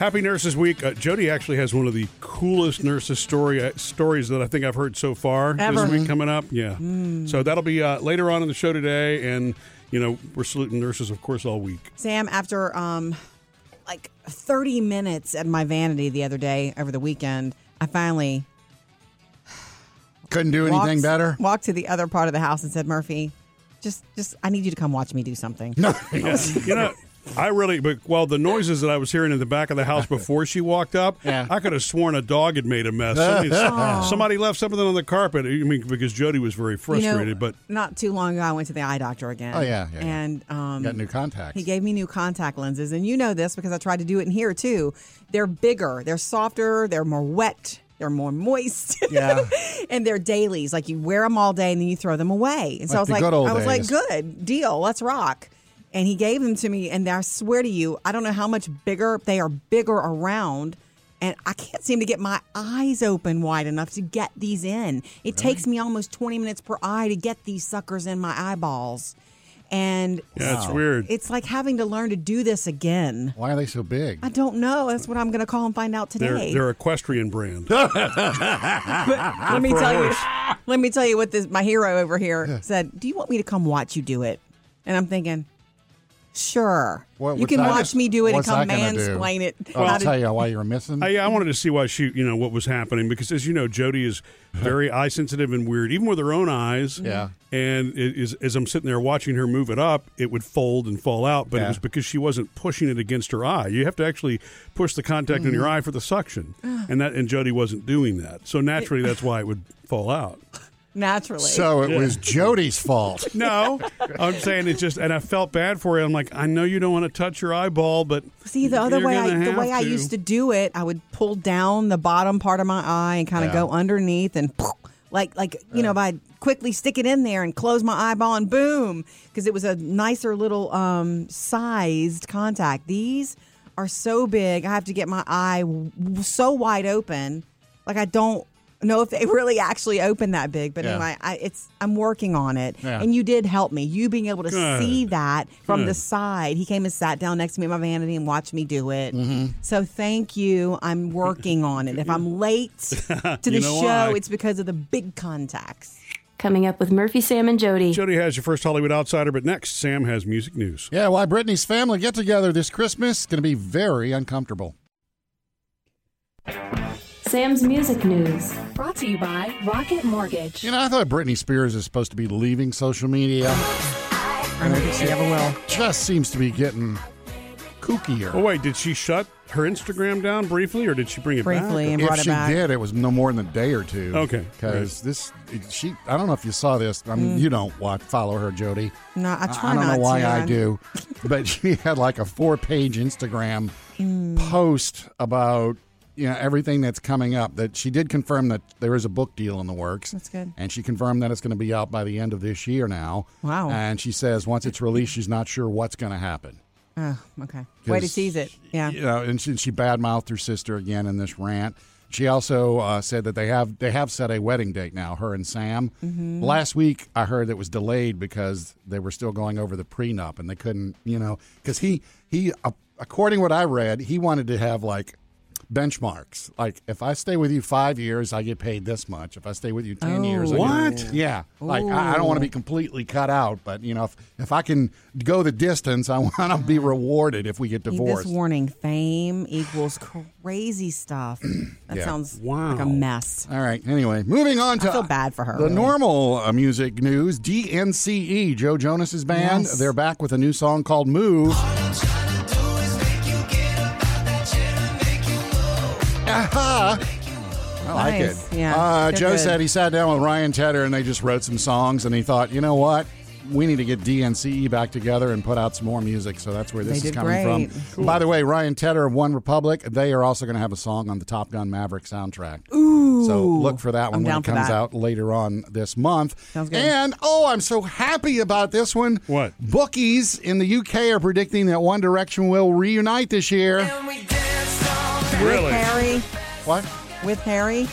Happy Nurses Week. Uh, Jody actually has one of the coolest nurses story uh, stories that I think I've heard so far Ever. this week coming up. Yeah. So that'll be uh, later on in the show today. And, you know, we're saluting nurses, of course, all week. Sam, after um, like 30 minutes at my vanity the other day over the weekend, I finally Couldn't do anything walked, better. walked to the other part of the house and said, Murphy, just, just, I need you to come watch me do something. Yeah. you know, I really, but well, the noises that I was hearing in the back of the house before she walked up, Yeah. I could have sworn a dog had made a mess. Somebody, somebody left something on the carpet. I mean, because Jody was very You frustrated, know, but not too long ago, I went to the eye doctor again. Oh, yeah, yeah, yeah. and um, Got new contacts. He gave me new contact lenses, and you know this because I tried to do it in here too. They're bigger, they're softer, they're more wet, they're more moist. Yeah. and they're dailies. Like you wear them all day and then you throw them away. And so Like I was like, I was like, good deal, let's rock. And he gave them to me, and I swear to you, I don't know how much bigger they are bigger around. And I can't seem to get my eyes open wide enough to get these in. It takes me almost 20 minutes per eye to get these suckers in my eyeballs. And yeah, it's weird. it's like having to learn to do this again. Why are they so big? I don't know. That's what I'm going to call and find out They're, today. they're equestrian brand. let me tell you. Let me tell you what this my hero over here said. Do you want me to come watch you do it? And I'm thinking, sure. What- you can that- watch me do it and what's come that gonna do? mansplain it. I'll tell you why you were missing. I, I wanted to see why she, you know, what was happening because, as you know, Jody is very eye sensitive and weird, even with her own eyes. Yeah. And it is, as I'm sitting there watching her move it up, it would fold and fall out, but Yeah. it was because she wasn't pushing it against her eye. You have to actually push the contact in your mm-hmm. eye for the suction, and that and Jody wasn't doing that, so naturally that's why it would fall out. naturally. so it was Jody's fault. No, I'm saying it's just, and I felt bad for you. I'm like, I know you don't want to touch your eyeball, but See the other way I, the have way I used to do it, I would pull down the bottom part of my eye and kind of Yeah. go underneath and like like you know, by quickly stick it in there and close my eyeball and boom, because it was a nicer little um sized contact. These are so big, I have to get my eye w- so wide open, like I don't know if they really actually open that big. But Yeah. anyway, I, it's I'm working on it, Yeah. and you did help me. You being able to Good. see that from the side. He came and sat down next to me at my vanity and watched me do it. Mm-hmm. So thank you. I'm working on it. If I'm late to the You know show, why. it's because of the big contacts. Coming up with Murphy, Sam, and Jody. Jody has your first Hollywood Outsider, but next, Sam has music news. Yeah, why Britney's family get together this Christmas is going to be very uncomfortable. Sam's music news. Brought to you by Rocket Mortgage. You know, I thought Britney Spears is supposed to be leaving social media. I don't think she ever will. Just seems to be getting kookier. Oh wait, did she shut her Instagram down briefly, or did she bring it Briefly back? and if brought it she back. did, it was no more than a day or two. Okay, because this she I don't know if you saw this. I mean, you don't watch follow her, Jody. No, I try I don't not know why to. I do, but she had like a four-page Instagram Hmm. post about you know everything that's coming up. That she did confirm that there is a book deal in the works. That's good. And she confirmed that it's going to be out by the end of this year now. Wow. And she says once it's released, she's not sure what's going to happen. Oh, okay. Way to tease it. Yeah. You know, and she, she badmouthed her sister again in this rant. She also uh, said that they have they have set a wedding date now, her and Sam. Mm-hmm. Last week, I heard it was delayed because they were still going over the prenup and they couldn't, you know, because he he uh, according to what I read, he wanted to have like benchmarks. Like if I stay with you five years, I get paid this much. If I stay with you ten years, I get- What? yeah, like I, I don't want to be completely cut out, but you know, if if I can go the distance, I want to be rewarded if we get divorced. this warning. Fame equals crazy stuff. That Yeah. sounds Wow. like a mess. All right. Anyway, moving on to I feel bad for her. the really. normal uh, music news. DNCE, Joe Jonas's band, Yes. they're back with a new song called "Move." Aha! I like Nice. it. Yeah, Uh, they're Joe good. said he sat down with Ryan Tedder and they just wrote some songs, and he thought, you know what? We need to get DNCE back together and put out some more music. So that's where this They is did coming great. from. By the way, Ryan Tedder of OneRepublic, they are also going to have a song on the Top Gun Maverick soundtrack. Ooh. So look for that one I'm when down it for comes that. out later on this month. Sounds good. And oh, I'm so happy about this one. What? Bookies in the UK are predicting that One Direction will reunite this year. Really? With Harry. What? With Harry.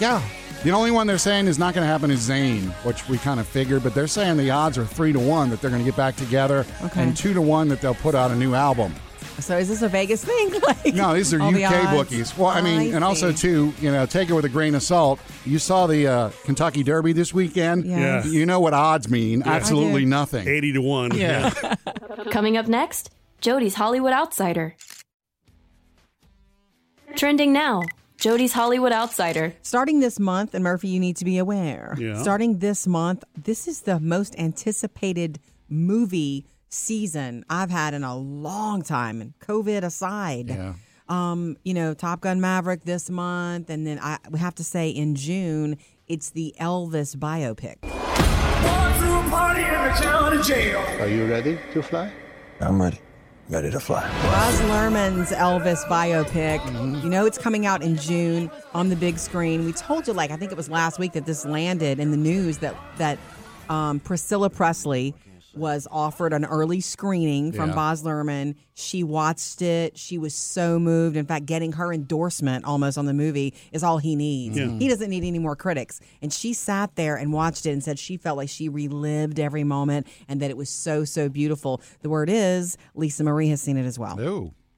Yeah. The only one they're saying is not going to happen is Zayn, which we kind of figured, but they're saying the odds are three to one that they're going to get back together, Okay. and two to one that they'll put out a new album. So is this a Vegas thing? Like, No, these are all the UK odds? bookies. Well, I mean, I and also see. too, you know, take it with a grain of salt. You saw the uh, Kentucky Derby this weekend. Yes. Yeah. You know what odds mean? Absolutely nothing. Eighty to one. Yeah. Coming up next, Jody's Hollywood Outsider. Trending now, Jody's Hollywood Outsider. Starting this month, and Murphy, you need to be aware. Yeah. Starting this month, this is the most anticipated movie season I've had in a long time, and COVID aside. Yeah. Um, you know, Top Gun Maverick this month, and then I we have to say in June, it's the Elvis biopic. Are you ready to fly? I'm ready. Ready to fly. Baz Luhrmann's Elvis biopic. You know it's coming out in June on the big screen. We told you, like I think it was last week, that this landed in the news that that um, Priscilla Presley was offered an early screening from Yeah. Baz Luhrmann. She watched it. She was so moved. In fact, getting her endorsement almost on the movie is all he needs. He doesn't need any more critics. And she sat there and watched it and said she felt like she relived every moment and that it was so so beautiful. The word is Lisa Marie has seen it as well.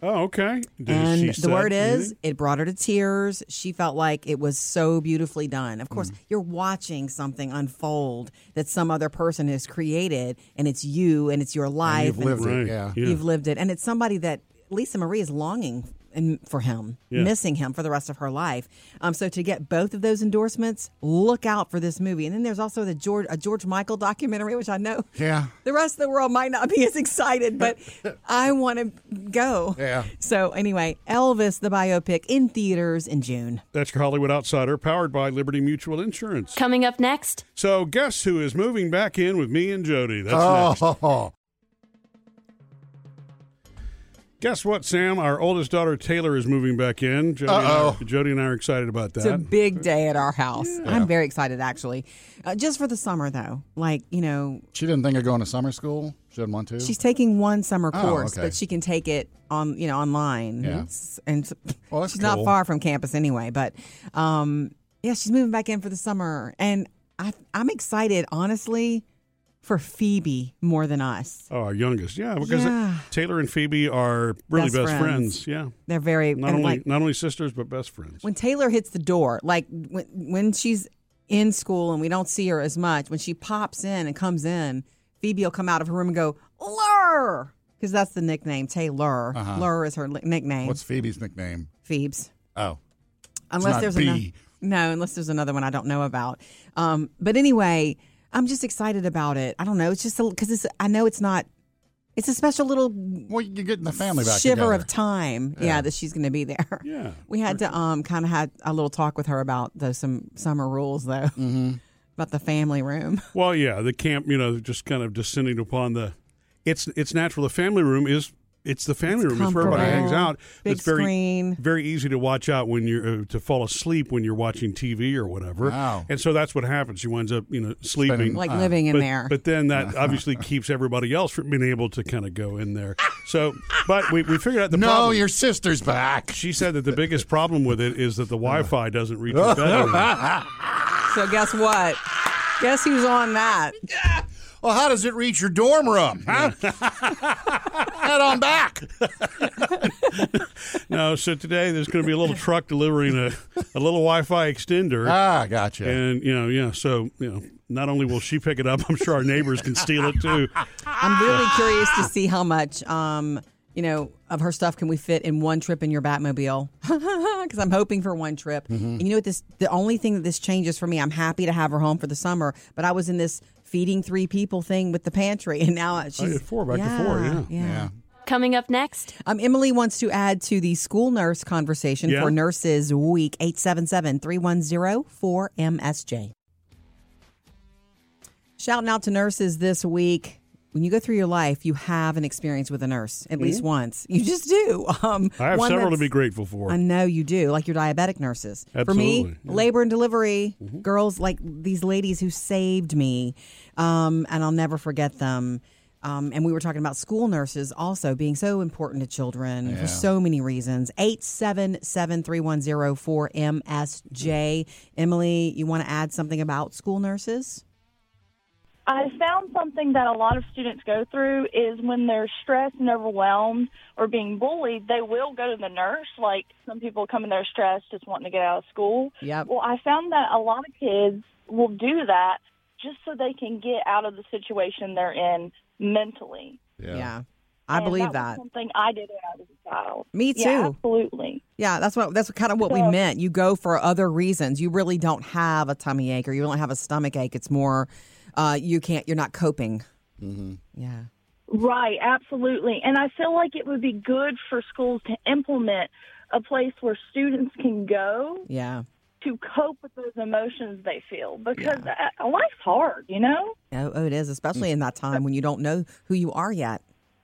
Oh, okay. Did And she the set word is, anything? it brought her to tears. She felt like it was so beautifully done. Of Mm. course, you're watching something unfold that some other person has created, and it's you, and it's your And life. you've lived it. Yeah. Yeah. You've lived it, and it's somebody that Lisa Marie is longing and for him, Yeah. missing him for the rest of her life. Um, so to get both of those endorsements, look out for this movie. And then there's also the George a George Michael documentary, which I know Yeah. the rest of the world might not be as excited, but I want to go. Yeah. So anyway, Elvis the biopic in theaters in June. That's your Hollywood Outsider, powered by Liberty Mutual Insurance. Coming up next, So, guess who is moving back in with me and Jody? That's next. Guess what, Sam? Our oldest daughter Taylor is moving back in. Jody, and I, Uh-oh. Jody and I are excited about that. It's a big day at our house. I'm very excited actually. Uh, just for the summer though. Like, you know, she didn't think of going to summer school. She didn't want to. she's taking one summer Oh, course, okay. but she can take it on, you know, online. Yeah. It's- and Well, that's she's not far from campus anyway, but um yeah, she's moving back in for the summer and I I'm excited honestly for Phoebe more than us. Oh, our youngest, yeah, because Yeah. Taylor and Phoebe are really Best best, friends. friends. Yeah, They're very not only like, not only sisters but best friends. when Taylor hits the door, like when when she's in school and we don't see her as much, when she pops in and comes in, Phoebe will come out of her room and go, Lur! Because that's the nickname, Taylor. Lur is her li- nickname. What's Phoebe's nickname? Phoebes. Oh. Unless not there's B. another. No, unless there's another one I don't know about. Um, but anyway, I'm just excited about it. I don't know. It's just because it's. I know it's not. It's a special little Well, you're getting the family back shiver together. of time. Yeah. that she's going to be there. Yeah, We had to um kind of had a little talk with her about those some summer rules though. Mm-hmm. About the family room. Well, yeah, the camp, you know, just kind of descending upon the. It's it's natural. The family room is it's the family room. It's where everybody hangs out. big it's very screen. very easy to watch out when you're uh, to fall asleep when you're watching TV or whatever. Wow. And so that's what happens. She winds up, you know, sleeping. Spending- Like Uh, living in but, there. but then that obviously keeps everybody else from being able to kind of go in there. So, but we, we figured out the no, problem. your sister's back. She said that the biggest problem with it is that the Wi-Fi doesn't reach her bedroom. so guess what? Guess who's on that? Well, how does it reach your dorm room? Huh? Head on back. no, so today there's going to be a little truck delivering a, a little Wi-Fi extender. Ah, gotcha. And you know, yeah. So you know, not only will she pick it up, I'm sure our neighbors can steal it too. I'm really curious to see how much um you know of her stuff can we fit in one trip in your Batmobile because I'm hoping for one trip. Mm-hmm. And you know what? This the only thing that this changes for me. I'm happy to have her home for the summer, but I was in this feeding three people thing with the pantry, and now she's yeah, four, back to four, yeah. yeah. coming up next, Um, Emily wants to add to the school nurse conversation Yeah. for Nurses Week 877-310-4MSJ. Shouting out to nurses this week. When you go through your life, you have an experience with a nurse at least once. You just do. Um, Mm-hmm. I have several to be grateful for. I know you do, like your diabetic nurses. For Absolutely, me, yeah. Mm-hmm. labor and delivery, girls like these ladies who saved me, um, and I'll never forget them. Um, and we were talking about school nurses also being so important to children for so many reasons. 877 310 4MSJ. Emily, you want to add something about school nurses? I found something that a lot of students go through is when they're stressed and overwhelmed or being bullied, they will go to the nurse. Like some people come in there stressed, just wanting to get out of school. Yep. Well, I found that a lot of kids will do that just so they can get out of the situation they're in mentally. Yeah. I And believe was that. something I did when I was a child. Me Yeah, too. absolutely. Yeah, that's what that's kind of what we meant. You go for other reasons. You really don't have a tummy ache or you don't have a stomach ache. It's more uh, you can't. You're not coping. Mm-hmm. Yeah. Right, absolutely. And I feel like it would be good for schools to implement a place where students can go Yeah. to cope with those emotions they feel because uh, life's hard, you know? Oh, oh, it is, especially in that time when you don't know who you are yet.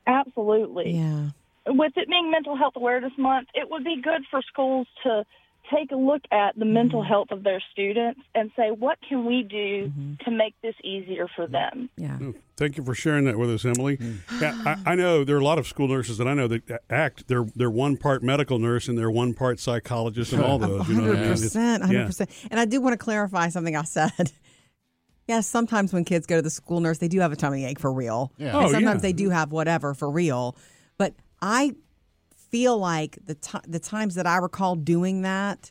Absolutely. Yeah. With it being Mental Health Awareness Month, it would be good for schools to take a look at the mental Mm-hmm. health of their students and say, what can we do to make this easier for them? Yeah. Thank you for sharing that with us, Emily. Yeah, I, I know there are a lot of school nurses that I know that act. They're they're one part medical nurse and they're one part psychologist and all those. You know what I mean? Hundred percent, hundred percent. And I do want to clarify something I said. Yes, sometimes when kids go to the school nurse, they do have a tummy ache for real. Yeah. Oh, sometimes yeah. they do have whatever for real. But I feel like the ti the times that I recall doing that,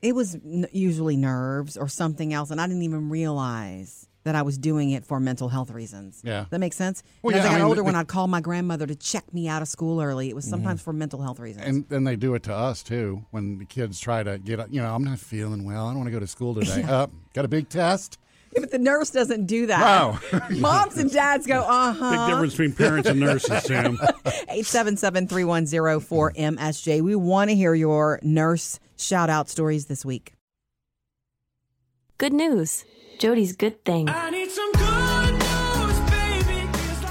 it was n- usually nerves or something else, and I didn't even realize that I was doing it for mental health reasons. Yeah. that makes sense. Well, And as yeah, I I got mean, older, the- when I'd call my grandmother to check me out of school early, it was mm-hmm. sometimes for mental health reasons. And then they do it to us too when the kids try to get, you know, I'm not feeling well. I don't want to go to school today. Up, got a big test. Yeah, but the nurse doesn't do that. Wow. Moms and dads go, uh huh. Big difference between parents and nurses, Sam. 877 310 4MSJ. We want to hear your nurse shout out stories this week. Good news. Jody's good thing.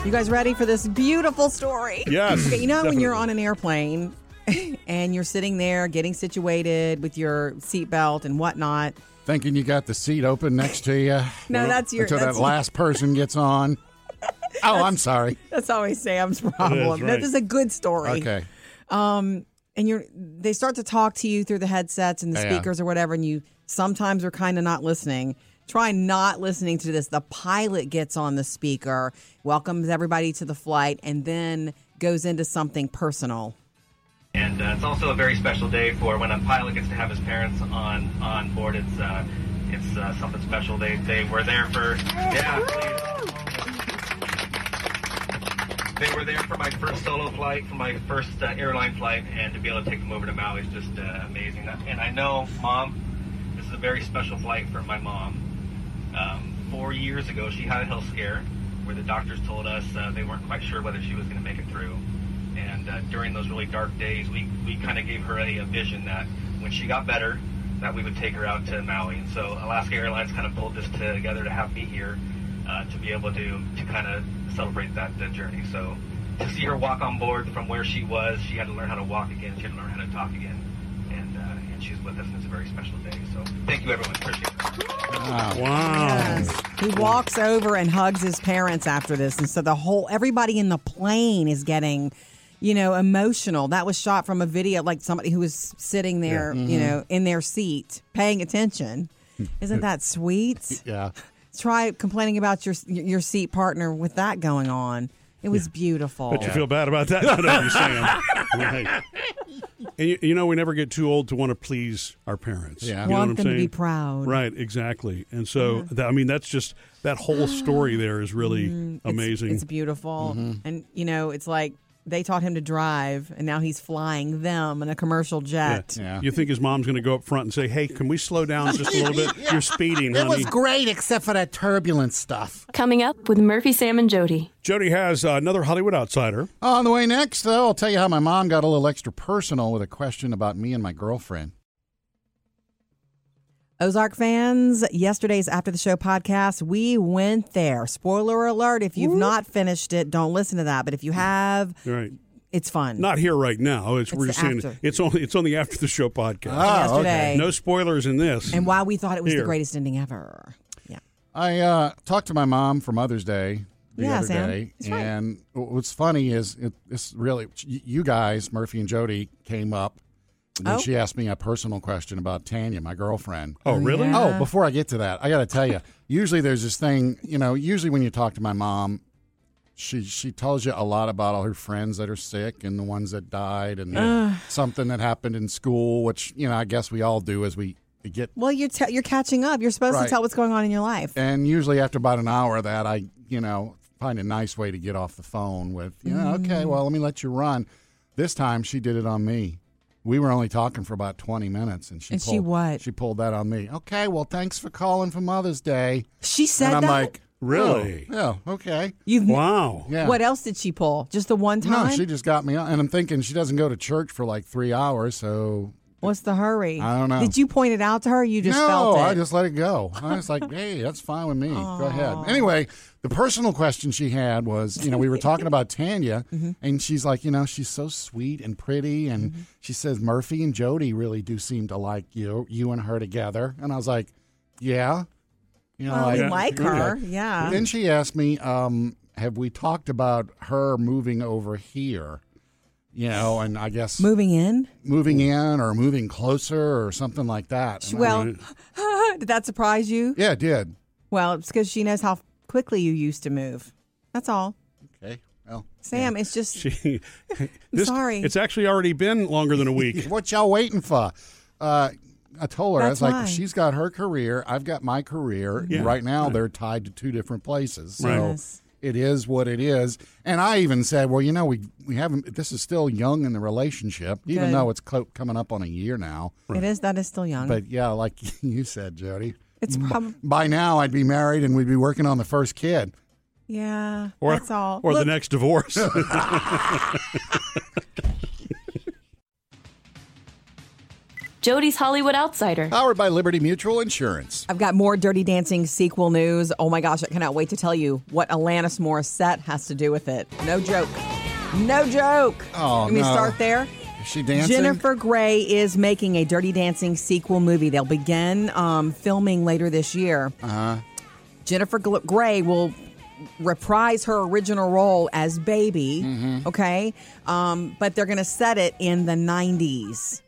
You guys ready for this beautiful story? Yes, Okay, you know when you're on an airplane and you're sitting there getting situated with your seatbelt and whatnot. Thinking you got the seat open next to you. No, that's your- Until that's- that last person gets on. Oh, I'm sorry. That's always Sam's problem. right. This is a good story. Okay. um, and you're they start to talk to you through the headsets and the yeah. speakers or whatever, and you sometimes are kind of not listening. Try not listening to this. The pilot gets on the speaker, welcomes everybody to the flight, and then goes into something personal. And uh, it's also a very special day for when a pilot gets to have his parents on on board. It's uh, it's uh, something special. They they were there for yeah. They were there for my first solo flight, for my first uh, airline flight, and to be able to take them over to Maui is just uh, amazing. And I know, Mom, this is a very special flight for my mom. Um, four years ago, she had a health scare where the doctors told us uh, they weren't quite sure whether she was going to make it through. And uh, during those really dark days, we, we kind of gave her a, a vision that when she got better, that we would take her out to Maui. And so Alaska Airlines kind of pulled this together to have me here uh, to be able to, to kind of celebrate that, that journey. So to see her walk on board from where she was, she had to learn how to walk again. She had to learn how to talk again. And, uh, and she's with us, and it's a very special day. So thank you, everyone. Appreciate it. Wow. He walks over and hugs his parents after this, and so the whole everybody in the plane is getting, you know, emotional. That was shot from a video, like somebody who was sitting there, you mm-hmm. know, in their seat, paying attention. Isn't mm. that sweet? Yeah. Try complaining about your your seat partner with that going on. It was beautiful. Bet you feel bad about that, don't you, Sam? Right. And you, you know, we never get too old to want to please our parents. Yeah. You know Want what I'm them to be proud. Right, exactly. And so, that, I mean, that's just that whole story there is really Mm, amazing. It's, beautiful. Mm-hmm. And, you know, it's like they taught him to drive, and now he's flying them in a commercial jet. Yeah. You think his mom's going to go up front and say, "Hey, can we slow down just a little bit? You're speeding, It honey." was great, except for that turbulent stuff. Coming up with Murphy, Sam, and Jody. Jody has uh, another Hollywood outsider. On the way next, though, I'll tell you how my mom got a little extra personal with a question about me and my girlfriend. Ozark fans, yesterday's After the Show podcast, we went there. Spoiler alert if you've not finished it, don't listen to that. But if you have, Right. it's fun. Not here right now. It's, we're just saying after. it's only it's on the after the show podcast. Ah, yesterday. No spoilers in this. And why we thought it was Here. the greatest ending ever. Yeah. I uh, talked to my mom for Mother's Day the Yeah, other Sam. day, That's right. and what's funny is it, it's really you guys, Murphy and Jody, came up Then Oh. she asked me a personal question about Tanya, my girlfriend. Oh, oh really? yeah. Oh, before I get to that, I got to tell you. Usually, there's this thing. You know, usually when you talk to my mom, she she tells you a lot about all her friends that are sick and the ones that died and something that happened in school, which you know I guess we all do as we get. Well, you're te- you're catching up. You're supposed Right. to tell what's going on in your life. And usually after about an hour of that, I you know find a nice way to get off the phone with you know okay, mm. well let me let you run. This time she did it on me. We were only talking for about twenty minutes, and she And she pulled, what? She pulled that on me. Okay, well thanks for calling for Mother's Day. She said and I'm that. like, Really? Oh, yeah, okay. You've Wow. Yeah. What else did she pull? Just the one time? No, she just got me, on- and I'm thinking she doesn't go to church for like three hours, so What's the hurry? I don't know. Did you point it out to her? You just no, felt it. I just let it go. I was like, hey, that's fine with me. Go ahead. Anyway, the personal question she had was, you know, we were talking about Tanya, Mm-hmm. and she's like, you know, she's so sweet and pretty, and Mm-hmm. she says Murphy and Jody really do seem to like you, you and her together. And I was like, yeah, you know, Well, like, we like her. Yeah. Then she asked me, um, have we talked about her moving over here? You know, and I guess Moving in? moving in or moving closer or something like that. And I- Well, did that surprise you? yeah, it did. Well, it's because she knows how quickly you used to move. That's all. Okay. Well, Sam, it's just She, this, sorry. It's actually already been longer than a week. what y'all waiting for? Uh, I told her That's I That's was like, she's got her career, I've got my career. Yeah. Right now, they're tied to two different places, so Right. Yes. It is what it is. And I even said, well, you know, we we haven't. This is still young in the relationship, even Good. though it's clo- coming up on a year now. it is that is still young. But yeah, like you said, Jody, it's probably by now I'd be married and we'd be working on the first kid. yeah. Or, that's all. Or the next divorce. Jody's Hollywood Outsider. Powered by Liberty Mutual Insurance. I've got more Dirty Dancing sequel news. Oh my gosh, I cannot wait to tell you what Alanis Morissette has to do with it. No joke. No joke. Oh, Let me no. start there. Is she dancing? Jennifer Grey is making a Dirty Dancing sequel movie. They'll begin um, filming later this year. Uh-huh. Jennifer Gl- Grey will reprise her original role as Baby. Mm-hmm. Okay, um, but they're going to set it in the '90s.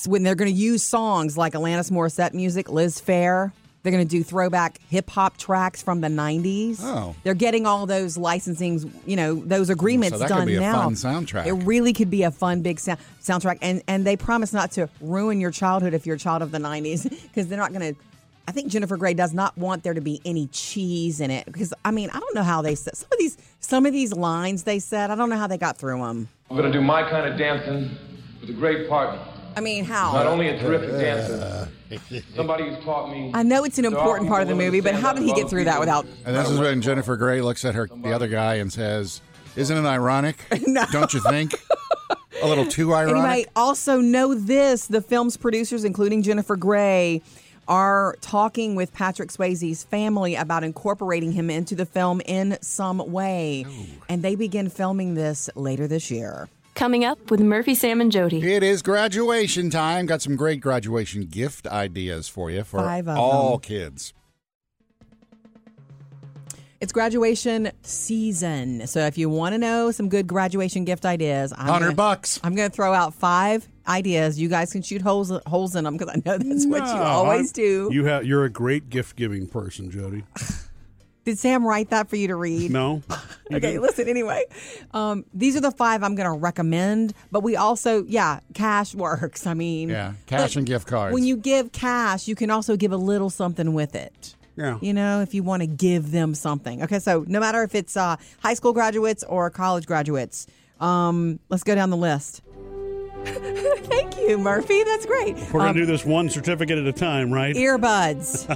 So when they're going to use songs like Alanis Morissette music, Liz Phair. They're going to do throwback hip hop tracks from the 90s. Oh. They're getting all those licensings, you know, those agreements that could done be a now. fun soundtrack. It really could be a fun big sound, soundtrack and and they promise not to ruin your childhood if you're a child of the 90s because they're not going to I think Jennifer Grey does not want there to be any cheese in it because I mean, I don't know how they said some of these some of these lines they said, I don't know how they got through them. I'm gonna do my kind of dancing with a great partner. I mean, how? Not only a terrific dancer, somebody who's taught me. I know it's an important part of the movie, but how did he get through that without. And this is when Jennifer Grey looks at her, the other guy, and says, "Isn't it ironic? No. Don't you think? A little too ironic." Anyway, also know this: the film's producers, including Jennifer Grey, are talking with Patrick Swayze's family about incorporating him into the film in some way, and they begin filming this later this year. Coming up with Murphy, Sam, and Jody. It is graduation time. Got some great graduation gift ideas for you for Five of all them. kids. It's graduation season, so if you want to know some good graduation gift ideas, I'm Hundred gonna- bucks. I'm going to throw out five ideas. You guys can shoot holes holes in them because I know that's what you always I- do. You have you're a great gift giving person, Jody. Did Sam write that for you to read? No. Okay, listen, anyway. Um, these are the five I'm going to recommend, but we also, yeah, cash works. I mean, Yeah, cash and gift cards. When you give cash, you can also give a little something with it. Yeah. You know, if you want to give them something. Okay, so no matter if it's uh, high school graduates or college graduates, um, let's go down the list. Thank you, Murphy. That's great. We're Um, gonna do this one certificate at a time, right? earbuds.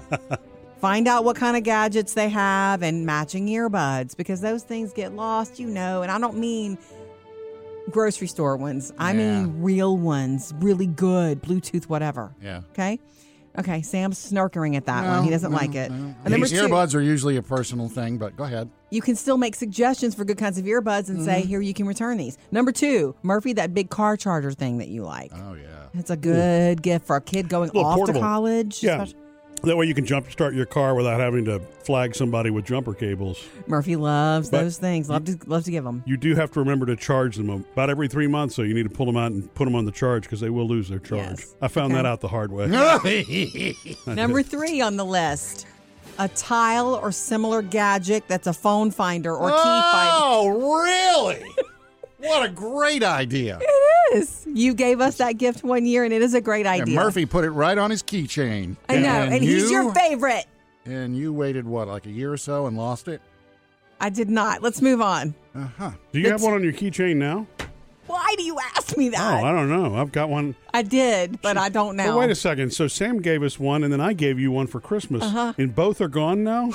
Find out what kind of gadgets they have and matching earbuds because those things get lost, you know. And I don't mean grocery store ones, I Yeah. mean real ones, really good, Bluetooth, whatever. Yeah. Okay. Okay. Sam's snarkering at that No, one. He doesn't no, like it. no. And number These two, earbuds are usually a personal thing, but go ahead. you can still make suggestions for good kinds of earbuds and Mm-hmm. say, here, you can return these. Number two, Murphy, that big car charger thing that you like. Oh yeah. It's a good gift for a kid going Little off portable. to college. Yeah. especially- That way you can jump start your car without having to flag somebody with jumper cables. Murphy loves But those things. Love to love to give them. You do have to remember to charge them about every three months, so you need to pull them out and put them on the charge because they will lose their charge. Yes. I found Okay. that out the hard way. Number three on the list: a tile or similar gadget that's a phone finder or key finder. Oh, really? what a great idea. It is. you gave us that gift one year, and it is a great And idea. Murphy put it right on his keychain. I know, and, he's your favorite. And you waited, what, like a year or so and lost it? I did not. Let's move on. Uh huh. Do you have one on your keychain now? Why do you ask me that? Oh. I don't know. I've got one. I did, but I don't know. Well, wait a second. So Sam gave us one, and then I gave you one for Christmas, Uh-huh. and both are gone now.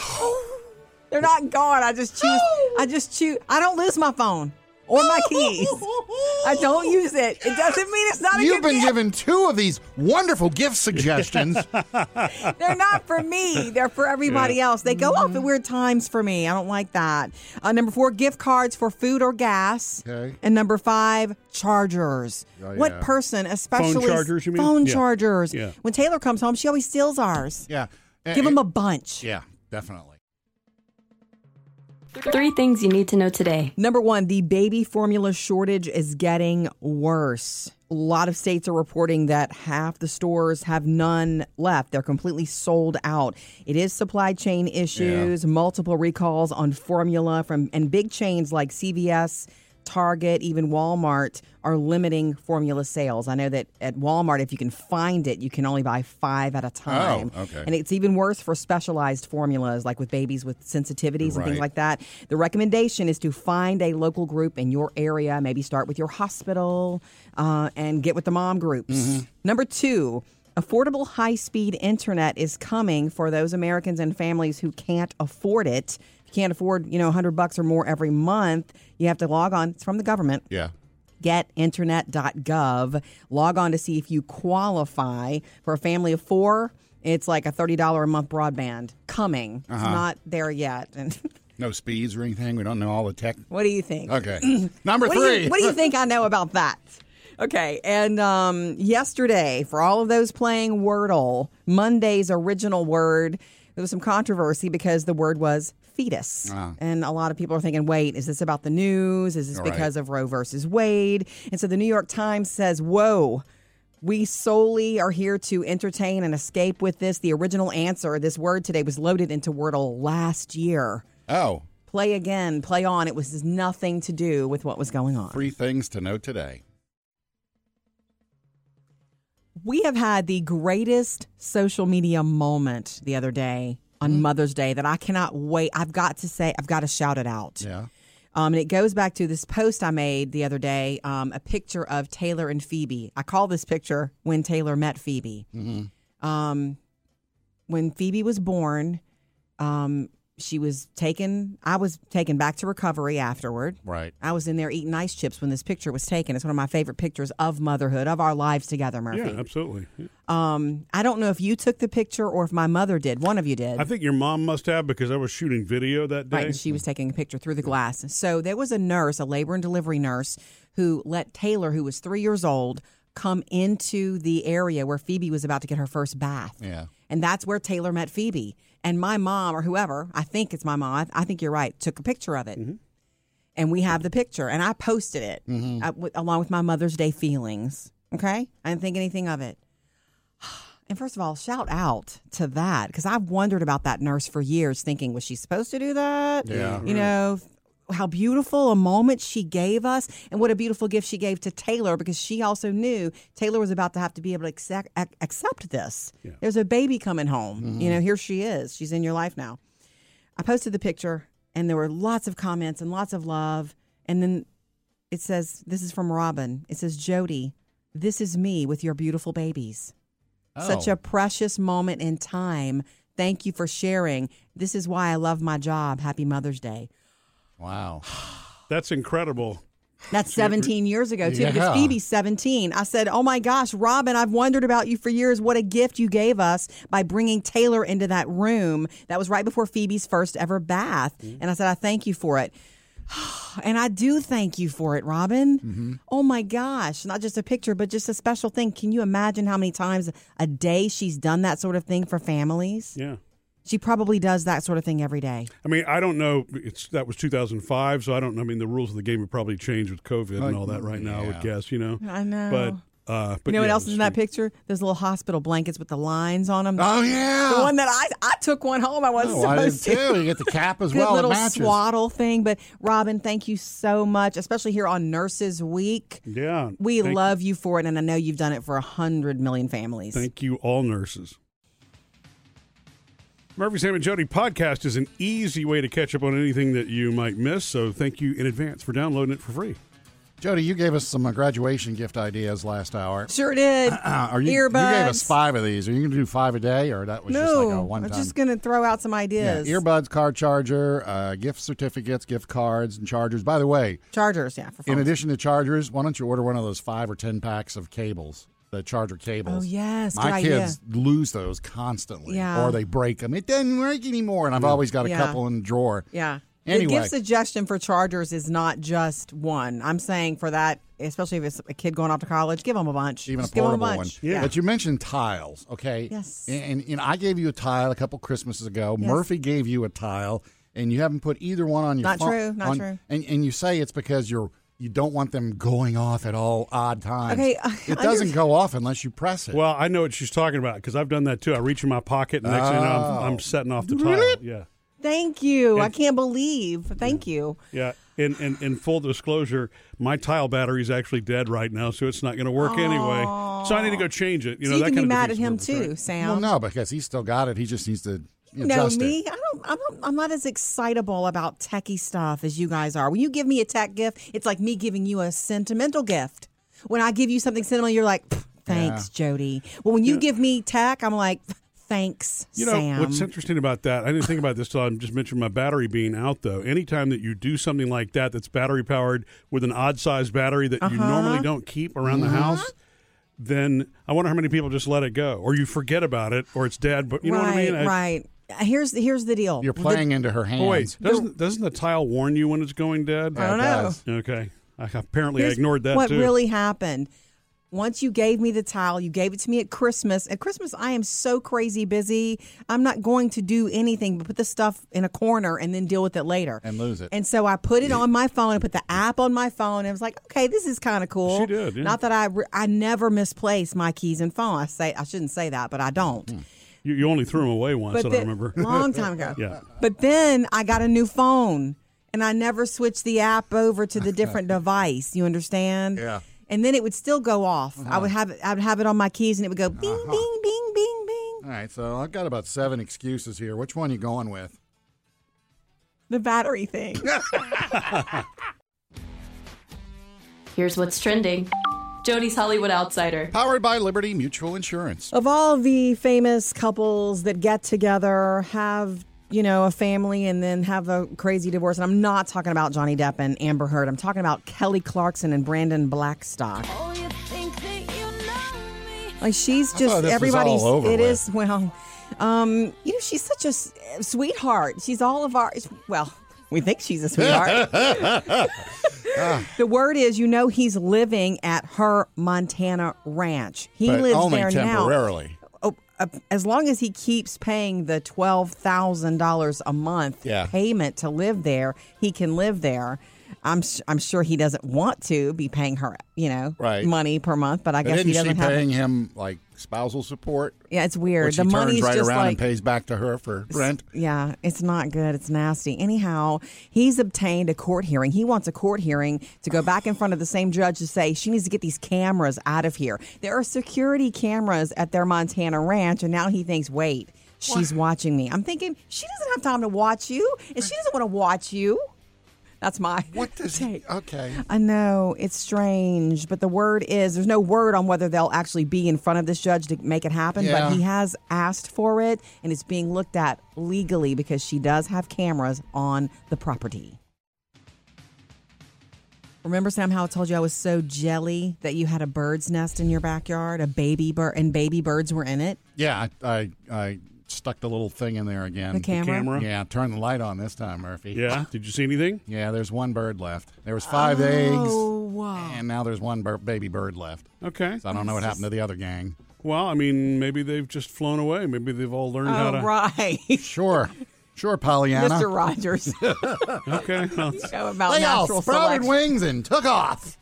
They're not gone. I just choose. I just choose. I don't lose my phone or my keys. I don't use it. It doesn't mean it's not a You've good been gift. given two of these wonderful gift suggestions. They're not for me. They're for everybody Yeah. else. They go off at mm-hmm. weird times for me. I don't like that. Uh, number four, gift cards for food or gas. Okay. And number five, chargers. Oh, What person, especially chargers, you mean? phone Yeah. chargers? Yeah. When Taylor comes home, she always steals ours. yeah. Give eh, him eh, a bunch. Yeah, definitely. Three things you need to know today. Number one, the baby formula shortage is getting worse. A lot of states are reporting that half the stores have none left. They're completely sold out. It is supply chain issues, multiple recalls on formula from and big chains like CVS, Target, even Walmart are limiting formula sales. I know that at Walmart, if you can find it, you can only buy five at a time. okay. And it's even worse for specialized formulas, like with babies with sensitivities and things like that. The recommendation is to find a local group in your area. Maybe start with your hospital uh, and get with the mom groups. Number two. Affordable high speed internet is coming for those Americans and families who can't afford it. You can't afford, you know, 100 bucks or more every month, you have to log on. It's from the government Yeah. getinternet.gov. Log on to see if you qualify for a family of four. It's like a $30 a month broadband coming. Uh-huh. not there yet. And No speeds or anything. We don't know all the tech. what do you think? Okay. Number What do, three. you, what do you think I know about that? Okay, and um, yesterday, for all of those playing Wordle, Monday's original word, there was some controversy because the word was fetus. Ah. And a lot of people are thinking, wait, is this about the news? Is this All right. because of Roe versus Wade? And so the New York Times says, whoa. We solely are here to entertain and escape with this. The original answer, this word today, was loaded into Wordle last year. Oh, Play again, play on. It was nothing to do with what was going on. three things to know today. We have had the greatest social media moment the other day on Mm-hmm. Mother's Day that I cannot wait. I've got to say, I've got to shout it out. Yeah. Um, and it goes back to this post I made the other day, um, a picture of Taylor and Phoebe. I call this picture when Taylor met Phoebe. Mm-hmm. Um, when Phoebe was born, um, she was taken. I was taken back to recovery afterward. Right. I was in there eating ice chips when this picture was taken. It's one of my favorite pictures of motherhood, of our lives together, Murphy. Yeah, absolutely. Um, I don't know if you took the picture or if my mother did. One of you did. I think your mom must have because I was shooting video that day. Right, and she was taking a picture through the glass. So there was a nurse, a labor and delivery nurse, who let Taylor, who was three years old, come into the area where Phoebe was about to get her first bath. Yeah. And that's where Taylor met Phoebe. And my mom, or whoever, I think it's my mom, I, I think you're right, took a picture of it. And we have the picture. And I posted it uh, w- along with my Mother's Day feelings. Okay? I didn't think anything of it. And first of all, shout out to that because I've wondered about that nurse for years, thinking, was she supposed to do that? Yeah. You know, how beautiful a moment she gave us and what a beautiful gift she gave to Taylor because she also knew Taylor was about to have to be able to accept, accept this. There's a baby coming home. You mm-hmm. know, here she is. She's in your life now. I posted the picture and there were lots of comments and lots of love. And then it says, This is from Robin. It says, Jody, this is me with your beautiful babies. Such Oh. a precious moment in time. Thank you for sharing. This is why I love my job. Happy Mother's Day. Wow. That's incredible. That's 17 years ago, too, Yeah. because Phoebe's 17. I said, Oh my gosh, Robin, I've wondered about you for years. What a gift you gave us by bringing Taylor into that room. That was right before Phoebe's first ever bath. And I said, I thank you for it. And I do thank you for it, Robin. Mm-hmm. Oh my gosh. Not just a picture, but just a special thing. Can you imagine how many times a day she's done that sort of thing for families? Yeah. She probably does that sort of thing every day. I mean, I don't know. It's that was 2005, so I don't. I mean, the rules of the game have probably changed with COVID and all that right now. I would guess, you know. I know. But, uh, but you know what else is in that sweet. picture? Those little hospital blankets with the lines on them. Oh yeah. The one that I I took one home. I wasn't Oh, I did supposed to. too. You get the cap as well. Good little matches. swaddle thing. But Robin, thank you so much, especially here on Nurses Week. Yeah. We thank- love you for it, and I know you've done it for a hundred million families. Thank you, all nurses. Murphy, Sam, and Jody podcast is an easy way to catch up on anything that you might miss. So thank you in advance for downloading it for free. Jody, you gave us some uh, graduation gift ideas last hour. Sure did. Uh, are you, earbuds. you gave us five of these. Are you going to do five a day, or that was no, just like a one time? I'm just going to throw out some yeah, ideas. earbuds, card charger, uh, gift certificates, gift cards, and chargers. By the way, Chargers, yeah. For in addition to chargers, why don't you order one of those five or ten packs of cables, the charger cables? Oh, yes, my good kids lose those constantly, Yeah. or they break them. It doesn't work anymore, and I've always got a Yeah. couple in the drawer. Yeah. Anyway. The gift suggestion for chargers is not just one. I'm saying for that, especially if it's a kid going off to college, give them a bunch. Even Just a give 'em portable a one. bunch. Yeah. But you mentioned tiles, okay? Yes. And, and, you know, I gave you a tile a couple Christmases ago. Yes. Murphy gave you a tile, and you haven't put either one on your Not phone- true, not on- true. And, and you say it's because you're you don't want them going off at all odd times. Okay, uh, I it doesn't go off unless you press it. Well, I know what she's talking about because I've done that too. I reach in my pocket, and next thing you know, Oh. I'm, I'm setting off the tile. Yeah. Thank you. I can't believe. Thank you. Yeah. In, in, in full disclosure, my tile battery is actually dead right now, so it's not going to work anyway. So I need to go change it. You so know, you that can be kind of mad at him too. Sam. well, no, because he's still got it. He just needs to You know me. I don't. I'm not, I'm not as excitable about techie stuff as you guys are. When you give me a tech gift, it's like me giving you a sentimental gift. When I give you something sentimental, you're like, "Pff, "Thanks, Jody." Well, when you give me tech, I'm like, "Thanks, Sam. You know Sam." what's interesting about that? I didn't think about this till I just mentioned my battery being out. Though, anytime that you do something like that, that's battery powered with an odd sized battery that you Uh-huh. normally don't keep around the house, then I wonder how many people just let it go, or you forget about it, or it's dead. But you know right, what I mean? I- right. Uh, here's the, here's the deal. You're The- playing into her hands. Oh, wait, doesn't doesn't the tile warn you when it's going dead? I don't know. Okay, I, apparently I ignored that What too. really happened? Once you gave me the tile, you gave it to me at Christmas. At Christmas, I am so crazy busy. I'm not going to do anything but put the stuff in a corner and then deal with it later And lose it. And so I put it on my phone. I put the app on my phone. And I was like, okay, this is kind of cool. She did, yeah. Not that I re- I never misplace my keys and phone. I say I shouldn't say that, but I don't. Hmm. You, you only threw them away once. But that I then- remember. long time ago. Yeah. But then I got a new phone and I never switched the app over to the different device. You understand? Yeah. And then it would still go off. I would uh-huh. have it I would have it on my keys and it would go uh-huh. bing bing bing bing bing. All right, so I've got about seven excuses here. Which one are you going with? The battery thing. Here's what's trending Jody's Hollywood Outsider. Powered by Liberty Mutual Insurance. of all the famous couples that get together, have you know a family, and then have a crazy divorce, and I'm not talking about Johnny Depp and Amber Heard. I'm talking about Kelly Clarkson and Brandon Blackstock. Like she's I just thought this was everybody's. all over It with. is well, um, you know, she's such a sweetheart. She's all of our. Well, we think she's a sweetheart. the word is, you know, he's living at her Montana ranch. He but lives only there now temporarily. oh, uh, as long as he keeps paying the twelve thousand dollars a month Yeah. payment to live there, he can live there. I'm s- I'm sure he doesn't want to be paying her, you know, Right. money per month. But I But guess he isn't she doesn't have. paying him like spousal support? yeah, it's weird. Which the he money's turns right just around like and pays back to her for rent. yeah, it's not good. It's nasty. Anyhow, he's obtained a court hearing. He wants a court hearing to go back in front of the same judge to say she needs to get these cameras out of here. There are security cameras at their Montana ranch, and now he thinks, wait, she's watching me. I'm thinking she doesn't have time to watch you, and she doesn't want to watch you. That's my What does he? take. Okay. I know it's strange, but the word is there's no word on whether they'll actually be in front of this judge to make it happen. Yeah. But he has asked for it, and it's being looked at legally because she does have cameras on the property. Remember, Sam, how I told you I was so jelly that you had a bird's nest in your backyard, a baby bird, and baby birds were in it? Yeah, I, I, I stuck the little thing in there again. The camera? camera? Yeah, turn the light on this time, Murphy. Yeah. Did you see anything? Yeah, there's one bird left. There was five oh, eggs, Oh, wow. and now there's one bir- baby bird left. Okay. So I don't know what happened to the other gang. Well, I mean, maybe they've just flown away. Maybe they've all learned how Oh, to. right. Sure, sure, Pollyanna. Mr. Rogers. Okay. well, Show about They all natural sprouted selection. wings and took off.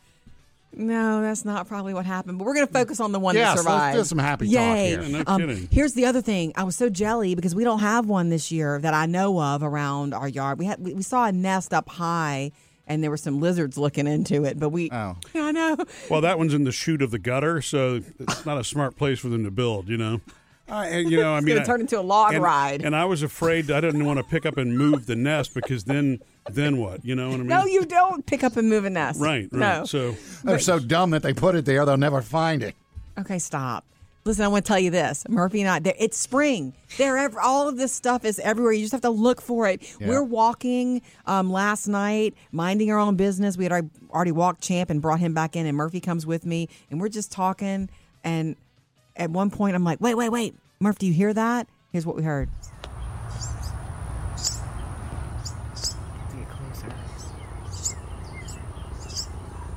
No, that's not probably what happened. But we're going to focus on the one Yes, that let's survived. do some happy talk here. Yeah, no Um, kidding. here's the other thing. I was so jelly because we don't have one this year that I know of around our yard. We had we, we saw a nest up high, and there were some lizards looking into it. But we, Oh. I know. well, that one's in the chute of the gutter, so it's not a smart place for them to build. You know. And, you know, I mean, gonna turn into a log and, ride. And I was afraid I didn't want to pick up and move the nest because then, then what? You know what I mean? No, you don't pick up and move a nest. Right. Right. No. So They're so dumb that they put it there, they'll never find it. Okay, stop. Listen, I want to tell you this. Murphy and I, it's spring. They're ev- all of this stuff is everywhere. You just have to look for it. Yeah. We're walking um, last night, minding our own business. We had already, already walked Champ and brought him back in, and Murphy comes with me, and we're just talking. And at one point, I'm like, wait, wait, wait. Murph, do you hear that? Here's what we heard.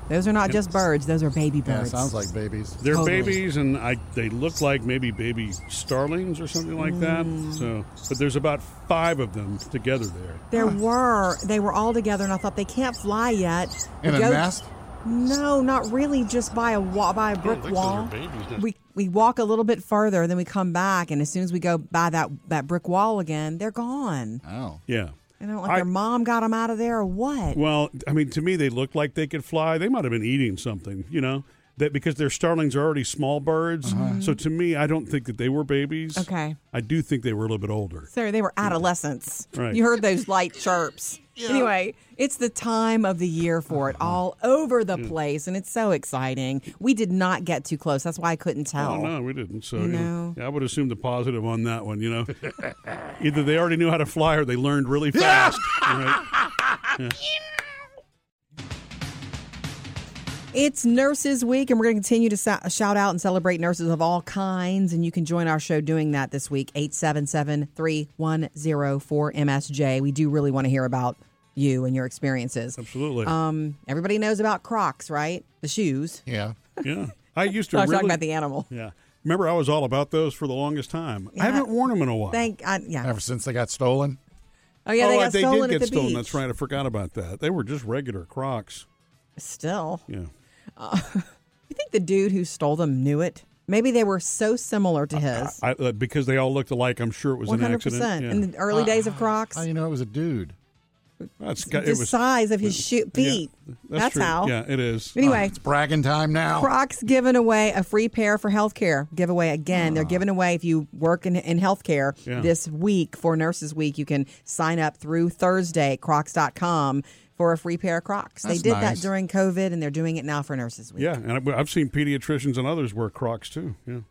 Those are not just birds; those are baby Yeah, birds. sounds like babies. they're Totally. babies, and I they look like maybe baby starlings or something like that. Mm. So, but there's about five of them together there. There were. They were all together, and I thought they can't fly yet. In We a go- nest? No, not really. Just by a wa- by a brick think those are wall. babies. We we walk a little bit further, then we come back, and as soon as we go by that that brick wall again, they're gone. Oh. Yeah. I don't know, like I- their mom got them out of there or what. Well, I mean, to me, they look like they could fly. They might have been eating something, you know, that because their starlings are already small birds. Uh-huh. So to me, I don't think that they were babies. Okay. I do think they were a little bit older. So they were adolescents. Right. You heard those light chirps. Anyway, it's the time of the year for it all over the hmm. place, and it's so exciting. We did not get too close. That's why I couldn't oh, tell. Oh no, we didn't. So You you know, know. yeah, I would assume the positive on that one. You know, either they already knew how to fly or they learned really fast. right? It's Nurses Week, and we're going to continue to sa- shout out and celebrate nurses of all kinds. And you can join our show doing that this week, 877 310 4MSJ. We do really want to hear about you and your experiences. Absolutely. Um, everybody knows about Crocs, right? The shoes. Yeah. yeah, I used to. I was really, talking about the animal. Yeah, remember I was all about those for the longest time. I haven't worn them in a while. Thank, I, yeah. Ever since they got stolen? Oh, yeah, they oh, got they stolen did at get the stolen. beach. That's right. I forgot about that. They were just regular Crocs. Still. Yeah. You think the dude who stole them knew it? Maybe they were so similar to his. I, uh, because they all looked alike. I'm sure it was One an hundred accident. percent. Yeah. In the early days of Crocs, How you know it was a dude? That's got, the it was, size of his shoe, feet. Yeah, that's true. how. Yeah, it is. Anyway, It's bragging time now. Crocs giving away a free pair for healthcare giveaway again. They're ah. giving away if you work in, in healthcare Yeah. this week for Nurses Week. You can sign up through Thursday, crocs.com for a free pair of Crocs. That's they did nice. that during COVID and they're doing it now for Nurses Week. Yeah, and I- I've seen pediatricians and others wear Crocs too. Yeah.